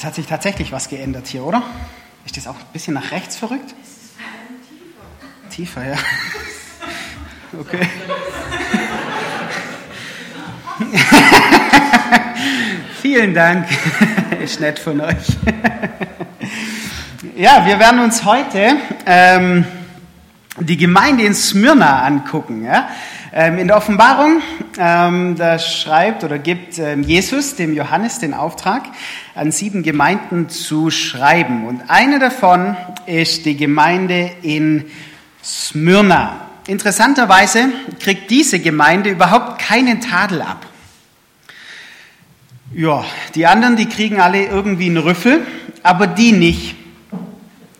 Es hat sich tatsächlich was geändert hier, oder? Ist das auch ein bisschen nach rechts verrückt? Tiefer, ja. Okay. Vielen Dank. Ist nett von euch. ja, wir werden uns heute ähm, die Gemeinde in Smyrna angucken. Ja? Ähm, in der Offenbarung, ähm, da schreibt oder gibt ähm, Jesus dem Johannes den Auftrag, an sieben Gemeinden zu schreiben. Und eine davon ist die Gemeinde in Smyrna. Interessanterweise kriegt diese Gemeinde überhaupt keinen Tadel ab. Ja, die anderen, die kriegen alle irgendwie einen Rüffel, aber die nicht.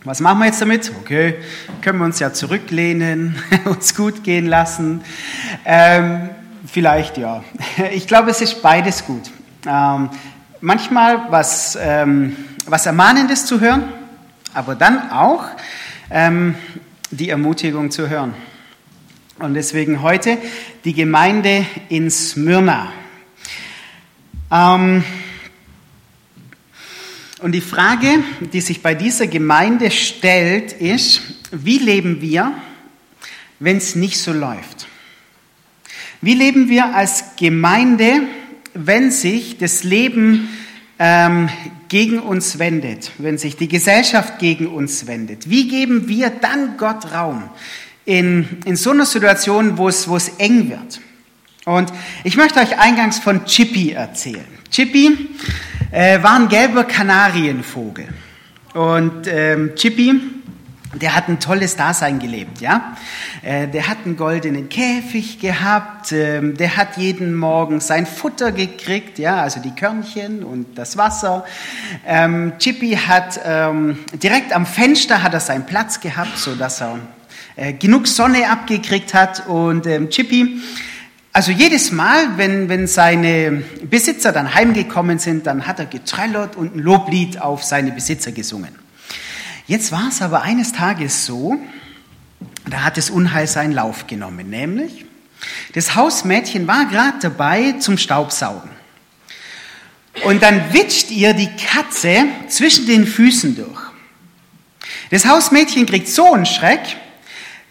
Was machen wir jetzt damit? Okay, können wir uns ja zurücklehnen, uns gut gehen lassen. Ähm, vielleicht ja. Ich glaube, es ist beides gut. Ähm, manchmal was, ähm, was Ermahnendes zu hören, aber dann auch ähm, die Ermutigung zu hören. Und deswegen heute die Gemeinde in Smyrna. Ähm, und die Frage, die sich bei dieser Gemeinde stellt, ist, wie leben wir, wenn es nicht so läuft? Wie leben wir als Gemeinde, wenn sich das Leben ähm, gegen uns wendet, wenn sich die Gesellschaft gegen uns wendet? Wie geben wir dann Gott Raum in, in so einer Situation, wo es, eng wird? Und ich möchte euch eingangs von Chippy erzählen. Chippy äh, war ein gelber Kanarienvogel. Und ähm, Chippy, der hat ein tolles Dasein gelebt, ja. Äh, der hat einen goldenen Käfig gehabt, ähm, der hat jeden Morgen sein Futter gekriegt, ja, also die Körnchen und das Wasser. Ähm, Chippy hat ähm, direkt am Fenster hat er seinen Platz gehabt, so dass er äh, genug Sonne abgekriegt hat und ähm, Chippy also jedes Mal, wenn, wenn seine Besitzer dann heimgekommen sind, dann hat er getrellert und ein Loblied auf seine Besitzer gesungen. Jetzt war es aber eines Tages so, da hat das Unheil seinen Lauf genommen, nämlich das Hausmädchen war gerade dabei zum Staubsaugen. Und dann witscht ihr die Katze zwischen den Füßen durch. Das Hausmädchen kriegt so einen Schreck,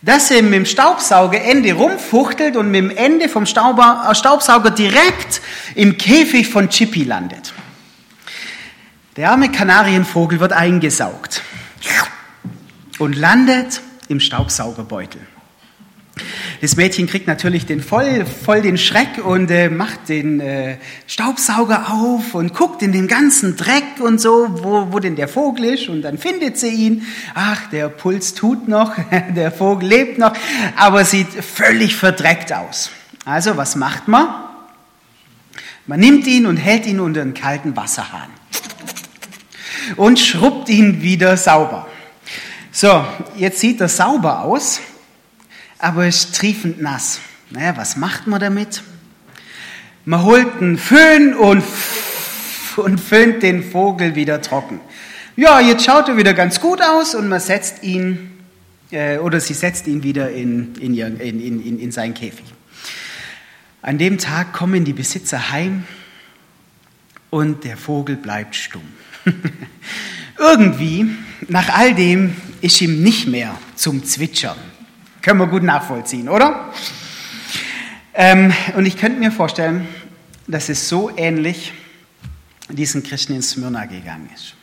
dass er mit dem Staubsaugerende rumfuchtelt und mit dem Ende vom äh, Staubsauger direkt im Käfig von Chippy landet. Der arme Kanarienvogel wird eingesaugt und landet im Staubsaugerbeutel. Das Mädchen kriegt natürlich den voll, voll den Schreck und äh, macht den äh, Staubsauger auf und guckt in den ganzen Dreck und so, wo, wo denn der Vogel ist und dann findet sie ihn. Ach, der Puls tut noch, der Vogel lebt noch, aber sieht völlig verdreckt aus. Also was macht man? Man nimmt ihn und hält ihn unter einen kalten Wasserhahn und schrubbt ihn wieder sauber. So, jetzt sieht er sauber aus aber ist triefend nass. Naja, was macht man damit? Man holt einen Föhn und, und föhnt den Vogel wieder trocken. Ja, jetzt schaut er wieder ganz gut aus und man setzt ihn, äh, oder sie setzt ihn wieder in, in, in, in, in seinen Käfig. An dem Tag kommen die Besitzer heim und der Vogel bleibt stumm. Irgendwie, nach all dem, ist ihm nicht mehr zum Zwitschern. Können wir gut nachvollziehen, oder? Ähm, und ich könnte mir vorstellen, dass es so ähnlich diesen Christen in Smyrna gegangen ist.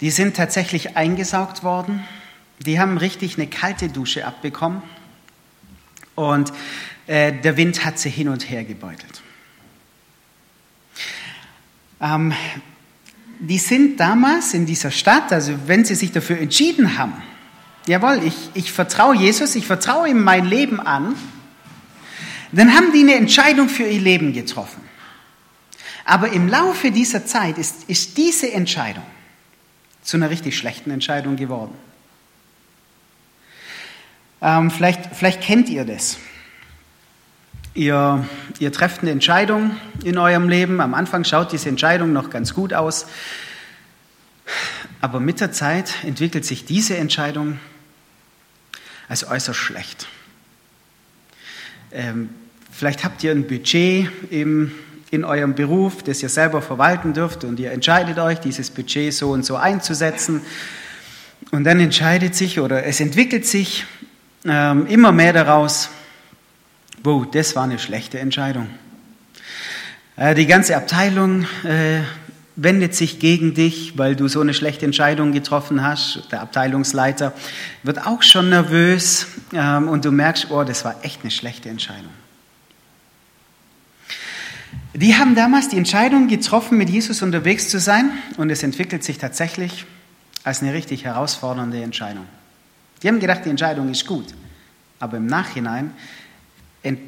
Die sind tatsächlich eingesaugt worden, die haben richtig eine kalte Dusche abbekommen und äh, der Wind hat sie hin und her gebeutelt. Ähm, die sind damals in dieser Stadt, also wenn sie sich dafür entschieden haben, jawohl, ich, ich vertraue Jesus, ich vertraue ihm mein Leben an, dann haben die eine Entscheidung für ihr Leben getroffen. Aber im Laufe dieser Zeit ist, ist diese Entscheidung zu einer richtig schlechten Entscheidung geworden. Ähm, vielleicht, vielleicht kennt ihr das. Ihr, ihr trefft eine Entscheidung in eurem Leben. Am Anfang schaut diese Entscheidung noch ganz gut aus. Aber mit der Zeit entwickelt sich diese Entscheidung als äußerst schlecht. Ähm, vielleicht habt ihr ein Budget im, in eurem Beruf, das ihr selber verwalten dürft und ihr entscheidet euch, dieses Budget so und so einzusetzen. Und dann entscheidet sich oder es entwickelt sich ähm, immer mehr daraus, wow, das war eine schlechte Entscheidung. Äh, die ganze Abteilung äh, wendet sich gegen dich, weil du so eine schlechte Entscheidung getroffen hast. Der Abteilungsleiter wird auch schon nervös ähm, und du merkst, oh, das war echt eine schlechte Entscheidung. Die haben damals die Entscheidung getroffen, mit Jesus unterwegs zu sein und es entwickelt sich tatsächlich als eine richtig herausfordernde Entscheidung. Die haben gedacht, die Entscheidung ist gut, aber im Nachhinein ent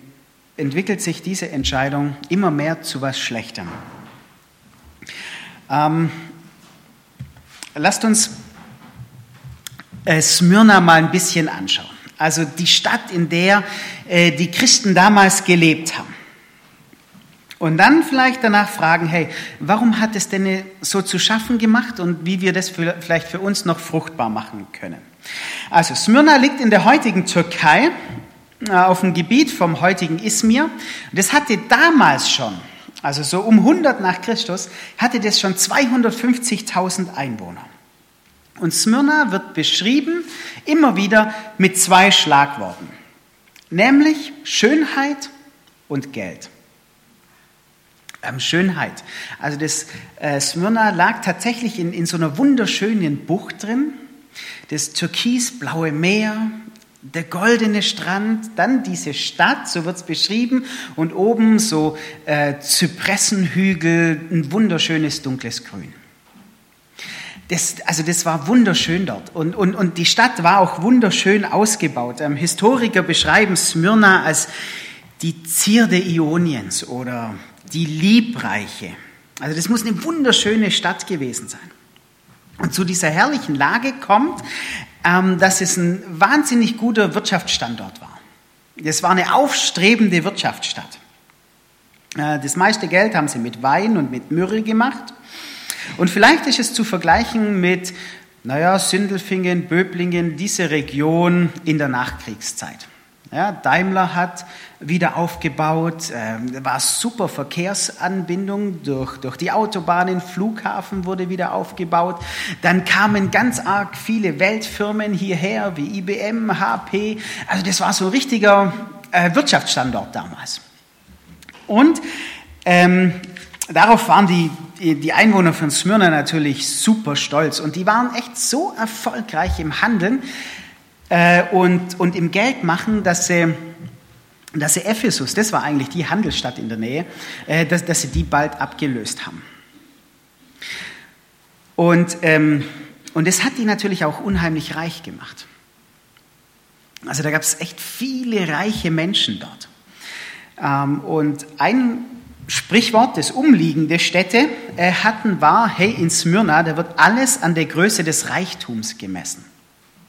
entwickelt sich diese Entscheidung immer mehr zu was Schlechtem. Ähm, lasst uns äh, Smyrna mal ein bisschen anschauen. Also die Stadt, in der äh, die Christen damals gelebt haben. Und dann vielleicht danach fragen, hey, warum hat es denn so zu schaffen gemacht und wie wir das für, vielleicht für uns noch fruchtbar machen können. Also Smyrna liegt in der heutigen Türkei äh, auf dem Gebiet vom heutigen Izmir. Das hatte damals schon also so um 100 nach Christus, hatte das schon 250.000 Einwohner. Und Smyrna wird beschrieben immer wieder mit zwei Schlagworten, nämlich Schönheit und Geld. Ähm, Schönheit. Also das äh, Smyrna lag tatsächlich in, in so einer wunderschönen Bucht drin. Das türkisblaue Meer, der goldene Strand, dann diese Stadt, so wird es beschrieben, und oben so äh, Zypressenhügel, ein wunderschönes dunkles Grün. Das, also das war wunderschön dort und, und, und die Stadt war auch wunderschön ausgebaut. Ähm, Historiker beschreiben Smyrna als die Zierde Ioniens oder die Liebreiche. Also das muss eine wunderschöne Stadt gewesen sein. Und zu dieser herrlichen Lage kommt, ähm, dass es ein wahnsinnig guter Wirtschaftsstandort war. Es war eine aufstrebende Wirtschaftsstadt. Äh, das meiste Geld haben sie mit Wein und mit Myrrhe gemacht. Und vielleicht ist es zu vergleichen mit, naja, Sindelfingen, Böblingen, diese Region in der Nachkriegszeit. Ja, Daimler hat wieder aufgebaut, äh, war super Verkehrsanbindung durch, durch die Autobahnen, Flughafen wurde wieder aufgebaut. Dann kamen ganz arg viele Weltfirmen hierher, wie IBM, HP. Also das war so ein richtiger äh, Wirtschaftsstandort damals. Und ähm, darauf waren die, die Einwohner von Smyrna natürlich super stolz und die waren echt so erfolgreich im Handeln, äh, und, und im Geld machen, dass sie, dass sie Ephesus, das war eigentlich die Handelsstadt in der Nähe, äh, dass, dass sie die bald abgelöst haben. Und, ähm, und das hat die natürlich auch unheimlich reich gemacht. Also da gab es echt viele reiche Menschen dort. Ähm, und ein Sprichwort, das umliegende Städte äh, hatten, war, hey, in Smyrna, da wird alles an der Größe des Reichtums gemessen.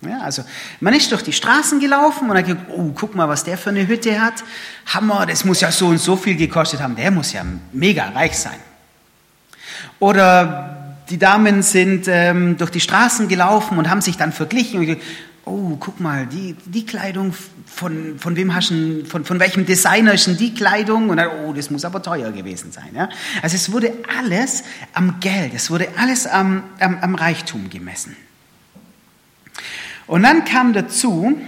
Ja, also man ist durch die Straßen gelaufen und hat gesagt, oh, guck mal, was der für eine Hütte hat. Hammer, das muss ja so und so viel gekostet haben. Der muss ja mega reich sein. Oder die Damen sind ähm, durch die Straßen gelaufen und haben sich dann verglichen und gesagt, oh, guck mal, die, die Kleidung, von, von wem hast du, von, von welchem Designer ist denn die Kleidung? Und dann, oh, das muss aber teuer gewesen sein. Ja? Also es wurde alles am Geld, es wurde alles am, am, am Reichtum gemessen. Und dann kam dazu,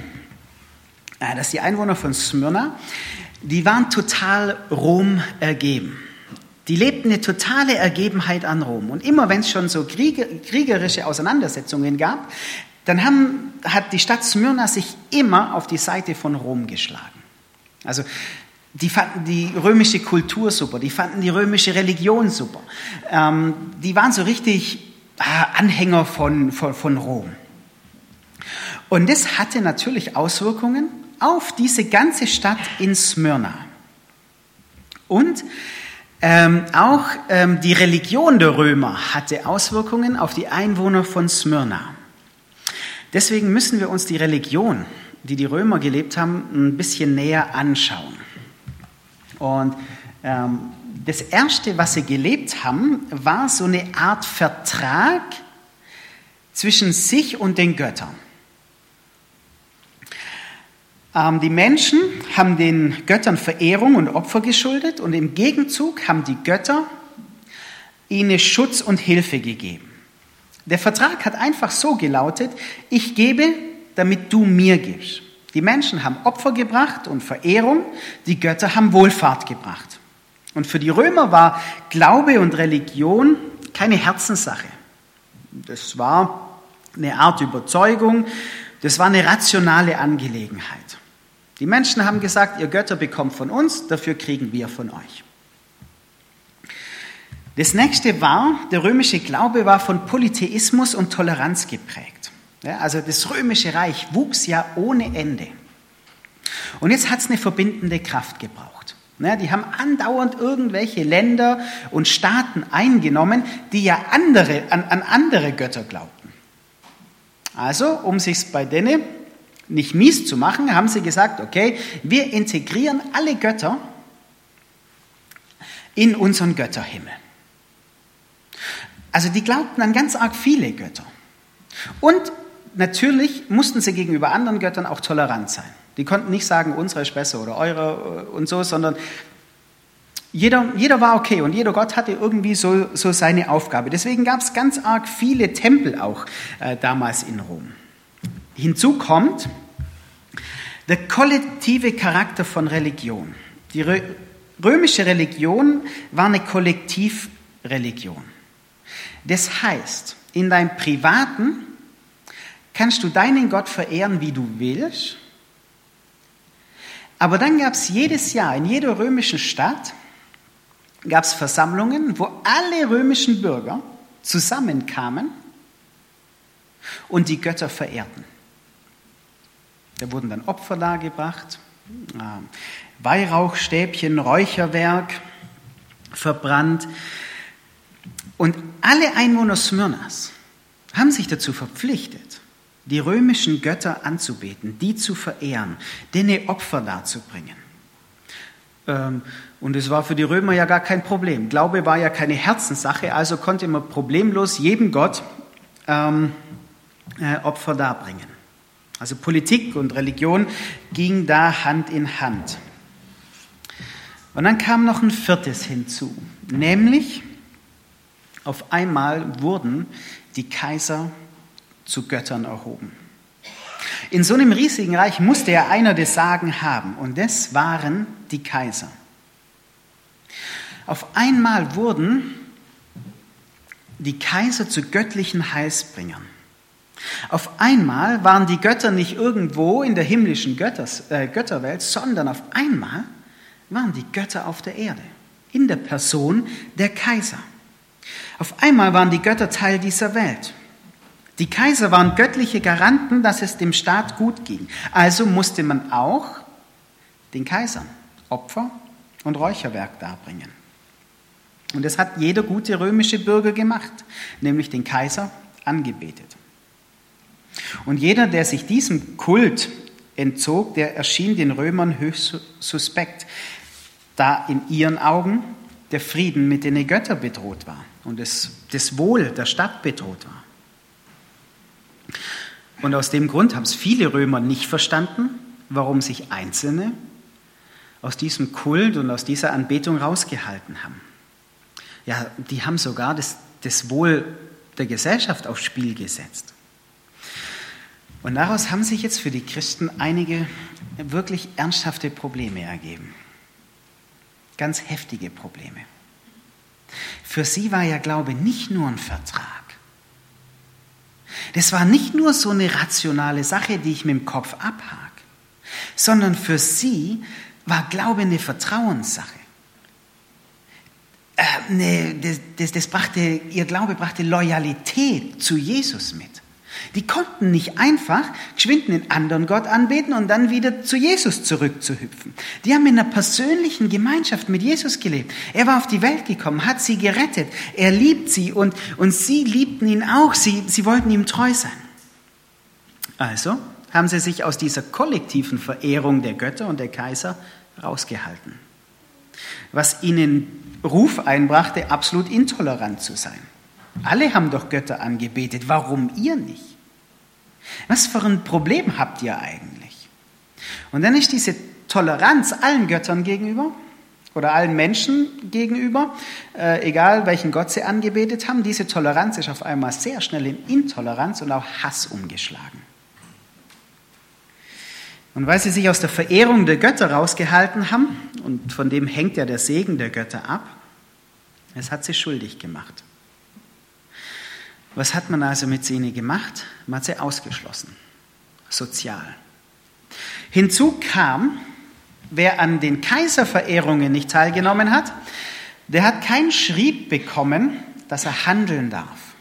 äh, dass die Einwohner von Smyrna, die waren total Rom ergeben. Die lebten eine totale Ergebenheit an Rom. Und immer wenn es schon so kriegerische Auseinandersetzungen gab, dann haben, hat die Stadt Smyrna sich immer auf die Seite von Rom geschlagen. Also die fanden die römische Kultur super, die fanden die römische Religion super. Ähm, die waren so richtig äh, Anhänger von, von, von Rom. Und das hatte natürlich Auswirkungen auf diese ganze Stadt in Smyrna. Und ähm, auch ähm, die Religion der Römer hatte Auswirkungen auf die Einwohner von Smyrna. Deswegen müssen wir uns die Religion, die die Römer gelebt haben, ein bisschen näher anschauen. Und ähm, das Erste, was sie gelebt haben, war so eine Art Vertrag zwischen sich und den Göttern. Ähm, die Menschen haben den Göttern Verehrung und Opfer geschuldet und im Gegenzug haben die Götter ihnen Schutz und Hilfe gegeben. Der Vertrag hat einfach so gelautet, ich gebe, damit du mir gibst. Die Menschen haben Opfer gebracht und Verehrung, die Götter haben Wohlfahrt gebracht. Und für die Römer war Glaube und Religion keine Herzenssache. Das war eine Art Überzeugung, das war eine rationale Angelegenheit. Die Menschen haben gesagt, ihr Götter bekommt von uns, dafür kriegen wir von euch. Das nächste war, der römische Glaube war von Polytheismus und Toleranz geprägt. Also das römische Reich wuchs ja ohne Ende. Und jetzt hat es eine verbindende Kraft gebraucht. Die haben andauernd irgendwelche Länder und Staaten eingenommen, die ja andere, an, an andere Götter glaubten. Also, um sich bei denen nicht mies zu machen, haben sie gesagt, okay, wir integrieren alle Götter in unseren Götterhimmel. Also die glaubten an ganz arg viele Götter. Und natürlich mussten sie gegenüber anderen Göttern auch tolerant sein. Die konnten nicht sagen, unsere ist besser oder eure und so, sondern jeder, jeder war okay und jeder Gott hatte irgendwie so, so seine Aufgabe. Deswegen gab es ganz arg viele Tempel auch äh, damals in Rom. Hinzu kommt der kollektive Charakter von Religion. Die römische Religion war eine Kollektivreligion. Das heißt, in deinem Privaten kannst du deinen Gott verehren, wie du willst. Aber dann gab es jedes Jahr in jeder römischen Stadt gab es Versammlungen, wo alle römischen Bürger zusammenkamen und die Götter verehrten. Da wurden dann Opfer dargebracht, äh, Weihrauchstäbchen, Räucherwerk verbrannt. Und alle Einwohner Smyrnas haben sich dazu verpflichtet, die römischen Götter anzubeten, die zu verehren, denen Opfer darzubringen. Ähm, und es war für die Römer ja gar kein Problem. Glaube war ja keine Herzenssache, also konnte man problemlos jedem Gott ähm, äh, Opfer darbringen. Also Politik und Religion ging da Hand in Hand. Und dann kam noch ein viertes hinzu, nämlich auf einmal wurden die Kaiser zu Göttern erhoben. In so einem riesigen Reich musste ja einer das Sagen haben und das waren die Kaiser. Auf einmal wurden die Kaiser zu göttlichen Heilsbringern. Auf einmal waren die Götter nicht irgendwo in der himmlischen Götters, äh, Götterwelt, sondern auf einmal waren die Götter auf der Erde, in der Person der Kaiser. Auf einmal waren die Götter Teil dieser Welt. Die Kaiser waren göttliche Garanten, dass es dem Staat gut ging. Also musste man auch den Kaisern Opfer und Räucherwerk darbringen. Und das hat jeder gute römische Bürger gemacht, nämlich den Kaiser angebetet. Und jeder, der sich diesem Kult entzog, der erschien den Römern höchst suspekt, da in ihren Augen der Frieden mit den Göttern bedroht war und das, das Wohl der Stadt bedroht war. Und aus dem Grund haben es viele Römer nicht verstanden, warum sich Einzelne aus diesem Kult und aus dieser Anbetung rausgehalten haben. Ja, die haben sogar das, das Wohl der Gesellschaft aufs Spiel gesetzt. Und daraus haben sich jetzt für die Christen einige wirklich ernsthafte Probleme ergeben. Ganz heftige Probleme. Für sie war ja Glaube nicht nur ein Vertrag. Das war nicht nur so eine rationale Sache, die ich mit dem Kopf abhake, sondern für sie war Glaube eine Vertrauenssache. Äh, ne, das, das, das brachte, ihr Glaube brachte Loyalität zu Jesus mit. Die konnten nicht einfach geschwind einen anderen Gott anbeten und dann wieder zu Jesus zurückzuhüpfen. Die haben in einer persönlichen Gemeinschaft mit Jesus gelebt. Er war auf die Welt gekommen, hat sie gerettet. Er liebt sie und, und sie liebten ihn auch. Sie, sie wollten ihm treu sein. Also haben sie sich aus dieser kollektiven Verehrung der Götter und der Kaiser rausgehalten. Was ihnen Ruf einbrachte, absolut intolerant zu sein. Alle haben doch Götter angebetet, warum ihr nicht? Was für ein Problem habt ihr eigentlich? Und dann ist diese Toleranz allen Göttern gegenüber oder allen Menschen gegenüber, äh, egal welchen Gott sie angebetet haben, diese Toleranz ist auf einmal sehr schnell in Intoleranz und auch Hass umgeschlagen. Und weil sie sich aus der Verehrung der Götter rausgehalten haben, und von dem hängt ja der Segen der Götter ab, es hat sie schuldig gemacht. Was hat man also mit ihnen gemacht? Man hat sie ausgeschlossen, sozial. Hinzu kam, wer an den Kaiserverehrungen nicht teilgenommen hat, der hat kein Schrieb bekommen, dass er handeln darf.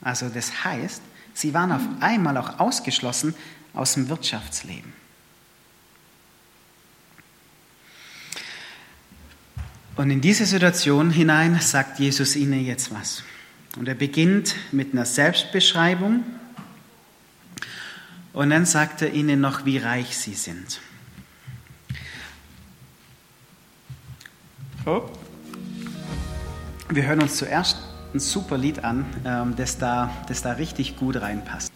Also das heißt, sie waren auf einmal auch ausgeschlossen aus dem Wirtschaftsleben. Und in diese Situation hinein sagt Jesus ihnen jetzt was. Und er beginnt mit einer Selbstbeschreibung und dann sagt er ihnen noch, wie reich sie sind. Oh. Wir hören uns zuerst ein super Lied an, ähm, das da, das da richtig gut reinpasst.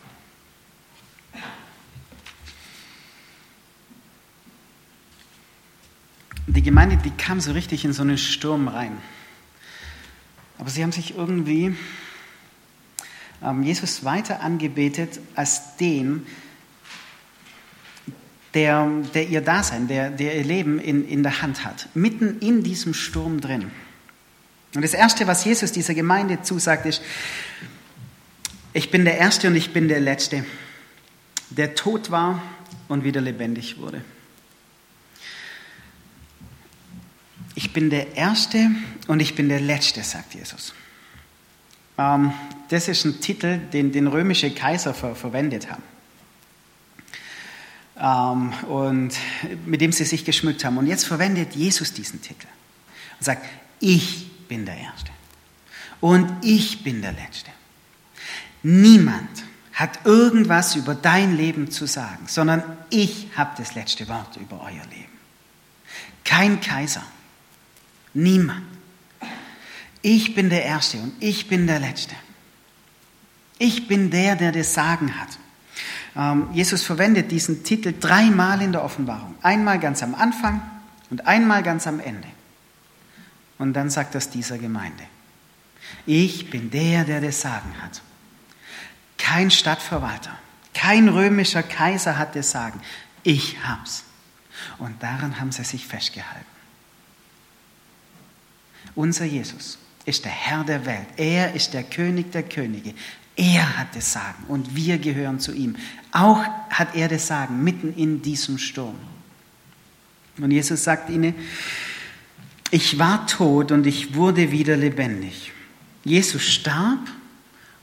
Die Gemeinde, die kam so richtig in so einen Sturm rein. Aber sie haben sich irgendwie ähm, Jesus weiter angebetet als den, der, der ihr Dasein, der, der ihr Leben in, in der Hand hat, mitten in diesem Sturm drin. Und das Erste, was Jesus dieser Gemeinde zusagt, ist, ich bin der Erste und ich bin der Letzte, der tot war und wieder lebendig wurde. Ich bin der Erste und ich bin der Letzte, sagt Jesus. Ähm, das ist ein Titel, den, den römische Kaiser ver verwendet haben. Ähm, und mit dem sie sich geschmückt haben. Und jetzt verwendet Jesus diesen Titel und sagt, ich bin der Erste und ich bin der Letzte. Niemand hat irgendwas über dein Leben zu sagen, sondern ich habe das letzte Wort über euer Leben. Kein Kaiser, niemand. Ich bin der Erste und ich bin der Letzte. Ich bin der, der das Sagen hat. Ähm, Jesus verwendet diesen Titel dreimal in der Offenbarung. Einmal ganz am Anfang und einmal ganz am Ende. Und dann sagt das dieser Gemeinde. Ich bin der, der das Sagen hat. Kein Stadtverwalter, kein römischer Kaiser hat das Sagen. Ich hab's. Und daran haben sie sich festgehalten. Unser Jesus ist der Herr der Welt. Er ist der König der Könige. Er hat das Sagen und wir gehören zu ihm. Auch hat er das Sagen mitten in diesem Sturm. Und Jesus sagt ihnen, ich war tot und ich wurde wieder lebendig. Jesus starb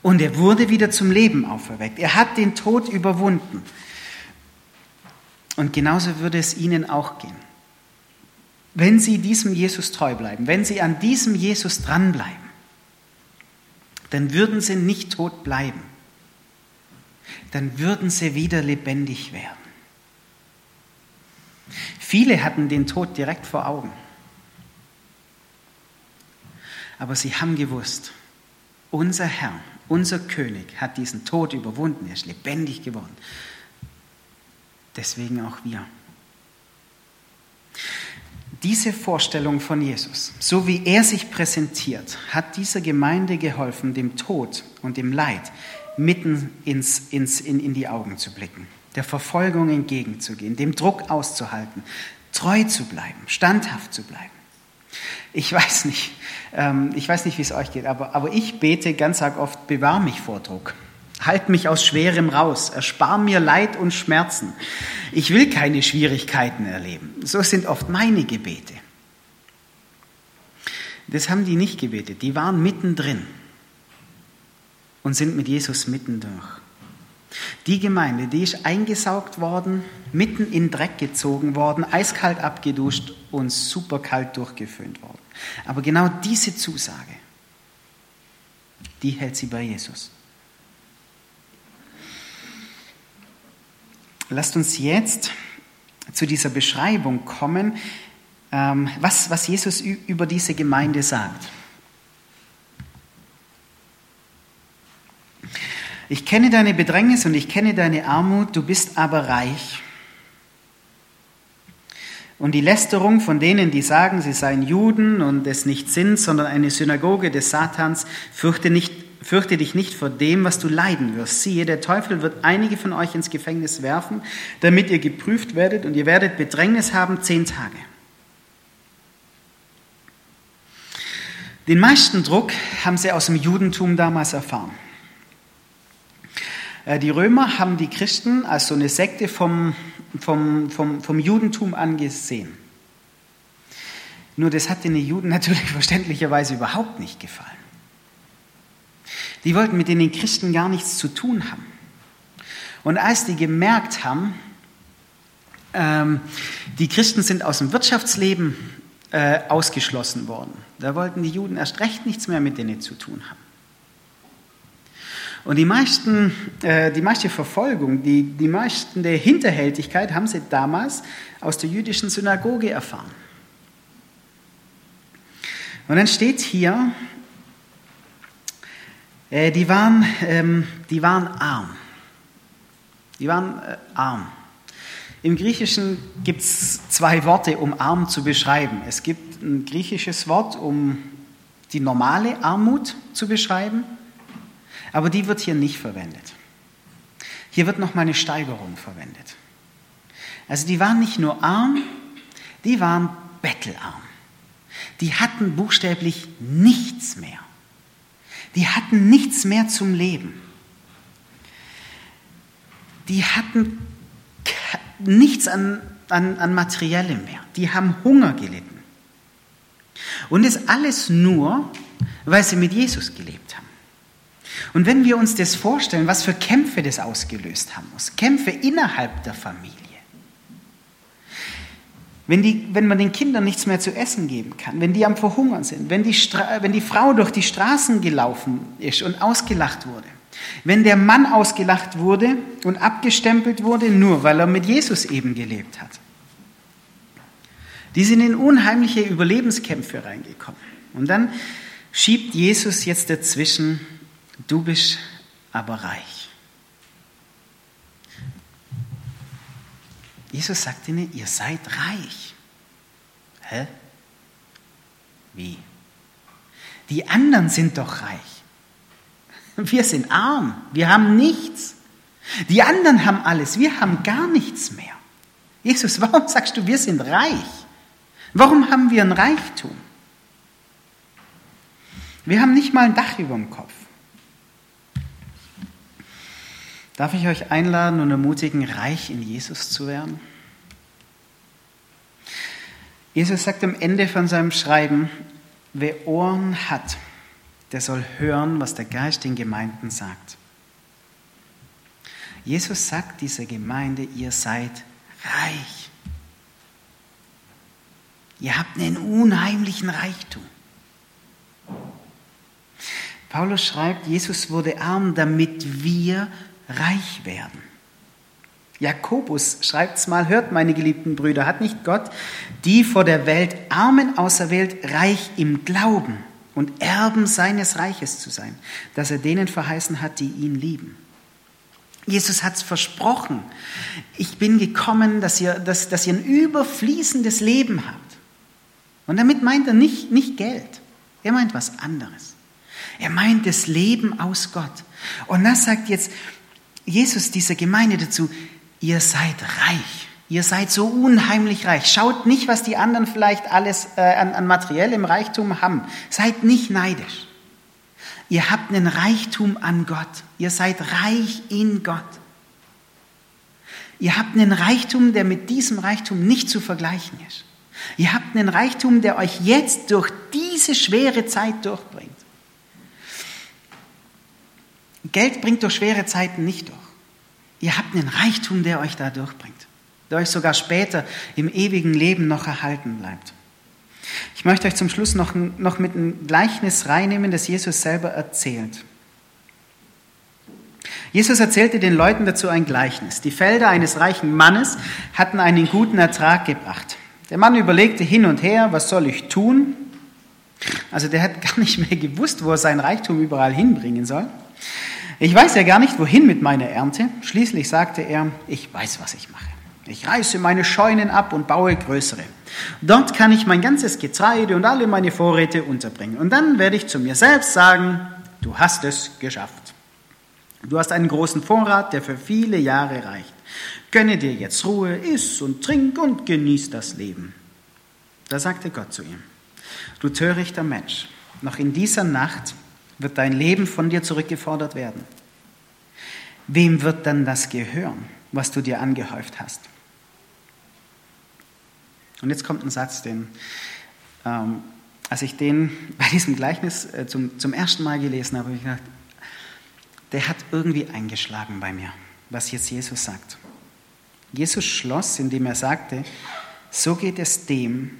und er wurde wieder zum Leben auferweckt. Er hat den Tod überwunden. Und genauso würde es ihnen auch gehen. Wenn sie diesem Jesus treu bleiben, wenn sie an diesem Jesus dranbleiben, dann würden sie nicht tot bleiben. Dann würden sie wieder lebendig werden. Viele hatten den Tod direkt vor Augen. Aber sie haben gewusst, unser Herr, unser König hat diesen Tod überwunden, er ist lebendig geworden. Deswegen auch wir. Diese Vorstellung von Jesus, so wie er sich präsentiert, hat dieser Gemeinde geholfen, dem Tod und dem Leid mitten ins, ins, in, in die Augen zu blicken, der Verfolgung entgegenzugehen, dem Druck auszuhalten, treu zu bleiben, standhaft zu bleiben. Ich weiß nicht, ähm, ich weiß nicht, wie es euch geht, aber, aber ich bete ganz arg oft, bewahr mich vor Druck. Halt mich aus Schwerem raus, erspar mir Leid und Schmerzen. Ich will keine Schwierigkeiten erleben. So sind oft meine Gebete. Das haben die nicht gebetet, die waren mittendrin und sind mit Jesus mittendurch. Die Gemeinde, die ist eingesaugt worden, mitten in Dreck gezogen worden, eiskalt abgeduscht und superkalt durchgeföhnt worden. Aber genau diese Zusage, die hält sie bei Jesus. Lasst uns jetzt zu dieser Beschreibung kommen, ähm, was, was Jesus über diese Gemeinde sagt. Ich kenne deine Bedrängnis und ich kenne deine Armut, du bist aber reich. und die Lästerung von denen, die sagen, sie seien Juden und es nicht sind, sondern eine Synagoge des Satans, fürchte, nicht, fürchte dich nicht vor dem, was du leiden wirst. Siehe, der Teufel wird einige von euch ins Gefängnis werfen, damit ihr geprüft werdet und ihr werdet Bedrängnis haben zehn Tage. Den meisten Druck haben sie aus dem Judentum damals erfahren. Äh, die Römer haben die Christen als so eine Sekte vom, vom, vom, vom Judentum angesehen. Nur das hat den Juden natürlich verständlicherweise überhaupt nicht gefallen. Die wollten mit den Christen gar nichts zu tun haben. Und als die gemerkt haben, ähm, die Christen sind aus dem Wirtschaftsleben äh, ausgeschlossen worden, da wollten die Juden erst recht nichts mehr mit denen zu tun haben. Und die, meisten, äh, die meiste Verfolgung, die, die meisten der Hinterhältigkeit haben sie damals aus der jüdischen Synagoge erfahren. Und dann steht hier, äh, die, waren, ähm, die waren arm. Die waren äh, arm. Im Griechischen gibt es zwei Worte, um arm zu beschreiben. Es gibt ein griechisches Wort, um die normale Armut zu beschreiben aber die wird hier nicht verwendet. Hier wird noch mal eine Steigerung verwendet. Also die waren nicht nur arm, die waren bettelarm. Die hatten buchstäblich nichts mehr. Die hatten nichts mehr zum Leben. Die hatten nichts an, an, an Materiellem mehr. Die haben Hunger gelitten. Und das alles nur, weil sie mit Jesus gelebt haben. Und wenn wir uns das vorstellen, was für Kämpfe das ausgelöst haben muss, Kämpfe innerhalb der Familie. Wenn, die, wenn man den Kindern nichts mehr zu essen geben kann, wenn die am Verhungern sind, wenn die, wenn die Frau durch die Straßen gelaufen ist und ausgelacht wurde, wenn der Mann ausgelacht wurde und abgestempelt wurde, nur weil er mit Jesus eben gelebt hat. Die sind in unheimliche Überlebenskämpfe reingekommen. Und dann schiebt Jesus jetzt dazwischen Du bist aber reich. Jesus sagt ihnen, ihr seid reich. Hä? Wie? Die anderen sind doch reich. Wir sind arm, wir haben nichts. Die anderen haben alles, wir haben gar nichts mehr. Jesus, warum sagst du, wir sind reich? Warum haben wir ein Reichtum? Wir haben nicht mal ein Dach über dem Kopf. Darf ich euch einladen und ermutigen, reich in Jesus zu werden? Jesus sagt am Ende von seinem Schreiben, wer Ohren hat, der soll hören, was der Geist den Gemeinden sagt. Jesus sagt dieser Gemeinde, ihr seid reich. Ihr habt einen unheimlichen Reichtum. Paulus schreibt, Jesus wurde arm, damit wir reich werden. Jakobus schreibt es mal, hört meine geliebten Brüder, hat nicht Gott die vor der Welt Armen auserwählt, reich im Glauben und Erben seines Reiches zu sein, dass er denen verheißen hat, die ihn lieben. Jesus hat es versprochen, ich bin gekommen, dass ihr, dass, dass ihr ein überfließendes Leben habt. Und damit meint er nicht, nicht Geld, er meint was anderes. Er meint das Leben aus Gott. Und das sagt jetzt, Jesus dieser Gemeinde dazu, ihr seid reich. Ihr seid so unheimlich reich. Schaut nicht, was die anderen vielleicht alles äh, an, an materiellem Reichtum haben. Seid nicht neidisch. Ihr habt einen Reichtum an Gott. Ihr seid reich in Gott. Ihr habt einen Reichtum, der mit diesem Reichtum nicht zu vergleichen ist. Ihr habt einen Reichtum, der euch jetzt durch diese schwere Zeit durchbringt. Geld bringt durch schwere Zeiten nicht durch. Ihr habt einen Reichtum, der euch da durchbringt, der euch sogar später im ewigen Leben noch erhalten bleibt. Ich möchte euch zum Schluss noch, noch mit einem Gleichnis reinnehmen, das Jesus selber erzählt. Jesus erzählte den Leuten dazu ein Gleichnis. Die Felder eines reichen Mannes hatten einen guten Ertrag gebracht. Der Mann überlegte hin und her, was soll ich tun? Also der hat gar nicht mehr gewusst, wo er sein Reichtum überall hinbringen soll. Ich weiß ja gar nicht, wohin mit meiner Ernte. Schließlich sagte er, ich weiß, was ich mache. Ich reiße meine Scheunen ab und baue größere. Dort kann ich mein ganzes Getreide und alle meine Vorräte unterbringen. Und dann werde ich zu mir selbst sagen, du hast es geschafft. Du hast einen großen Vorrat, der für viele Jahre reicht. Gönne dir jetzt Ruhe, iss und trink und genieß das Leben. Da sagte Gott zu ihm, du törichter Mensch, noch in dieser Nacht wird dein Leben von dir zurückgefordert werden. Wem wird dann das gehören, was du dir angehäuft hast? Und jetzt kommt ein Satz, den, ähm, als ich den bei diesem Gleichnis äh, zum, zum ersten Mal gelesen habe, habe ich gedacht, der hat irgendwie eingeschlagen bei mir, was jetzt Jesus sagt. Jesus schloss, indem er sagte, so geht es dem,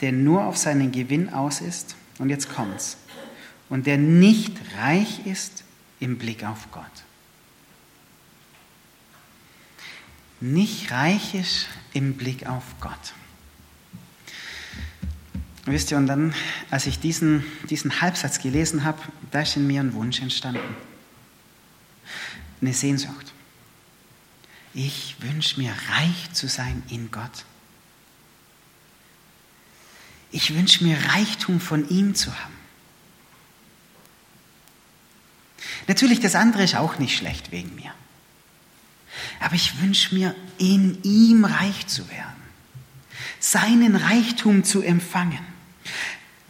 der nur auf seinen Gewinn aus ist, und jetzt kommt's, und der nicht reich ist im Blick auf Gott. Nicht reich ist im Blick auf Gott. Wisst ihr, und dann, als ich diesen, diesen Halbsatz gelesen habe, da ist in mir ein Wunsch entstanden. Eine Sehnsucht. Ich wünsche mir, reich zu sein in Gott. Ich wünsche mir, Reichtum von ihm zu haben. Natürlich, das andere ist auch nicht schlecht wegen mir. Aber ich wünsche mir, in ihm reich zu werden, seinen Reichtum zu empfangen.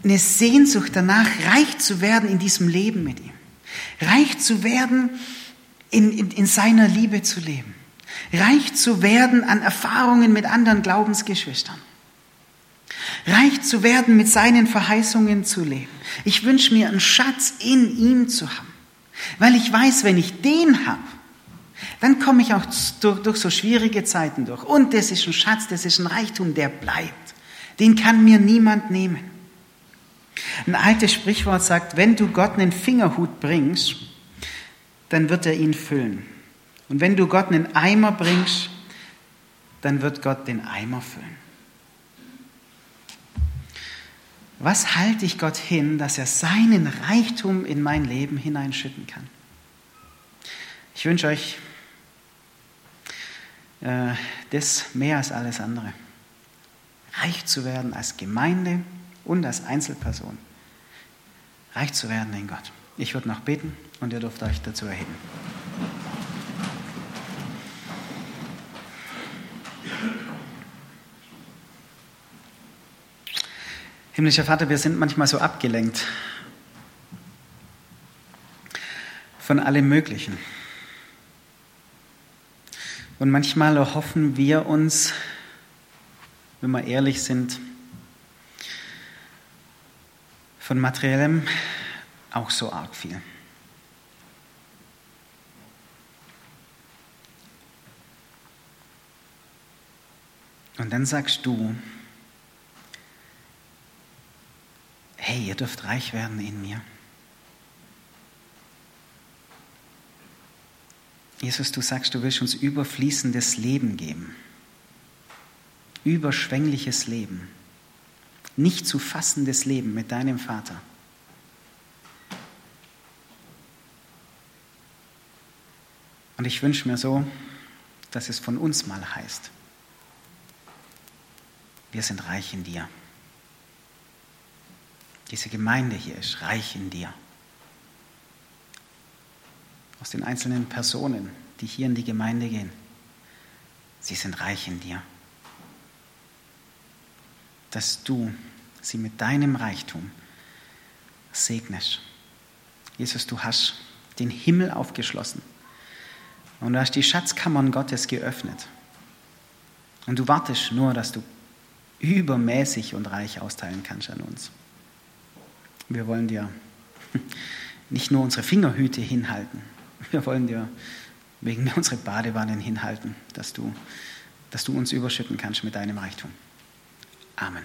Eine Sehnsucht danach, reich zu werden in diesem Leben mit ihm. Reich zu werden, in, in, in seiner Liebe zu leben. Reich zu werden an Erfahrungen mit anderen Glaubensgeschwistern. Reich zu werden, mit seinen Verheißungen zu leben. Ich wünsche mir einen Schatz in ihm zu haben. Weil ich weiß, wenn ich den habe, dann komme ich auch durch, durch, so schwierige Zeiten durch. Und das ist ein Schatz, das ist ein Reichtum, der bleibt. Den kann mir niemand nehmen. Ein altes Sprichwort sagt, wenn du Gott einen Fingerhut bringst, dann wird er ihn füllen. Und wenn du Gott einen Eimer bringst, dann wird Gott den Eimer füllen. Was halte ich Gott hin, dass er seinen Reichtum in mein Leben hineinschütten kann? Ich wünsche euch äh, das mehr als alles andere. Reich zu werden als Gemeinde und als Einzelperson. Reich zu werden in Gott. Ich würde noch beten und ihr dürft euch dazu erheben. Himmlischer Vater, wir sind manchmal so abgelenkt von allem Möglichen. Und manchmal erhoffen wir uns, wenn wir ehrlich sind, von materiellem auch so arg viel. Und dann sagst du, hey, ihr dürft reich werden in mir. Jesus, du sagst, du willst uns überfließendes Leben geben. Überschwängliches Leben. Nicht zu fassendes Leben mit deinem Vater. Und ich wünsche mir so, dass es von uns mal heißt, wir sind reich in dir. Diese Gemeinde hier ist reich in dir. Aus den einzelnen Personen, die hier in die Gemeinde gehen, sie sind reich in dir. Dass du sie mit deinem Reichtum segnest. Jesus, du hast den Himmel aufgeschlossen und du hast die Schatzkammern Gottes geöffnet. Und du wartest nur, dass du übermäßig und reich austeilen kannst an uns. Wir wollen dir nicht nur unsere Fingerhüte hinhalten, wir wollen dir wegen mir unsere Badewannen hinhalten, dass du, dass du uns überschütten kannst mit deinem Reichtum. Amen.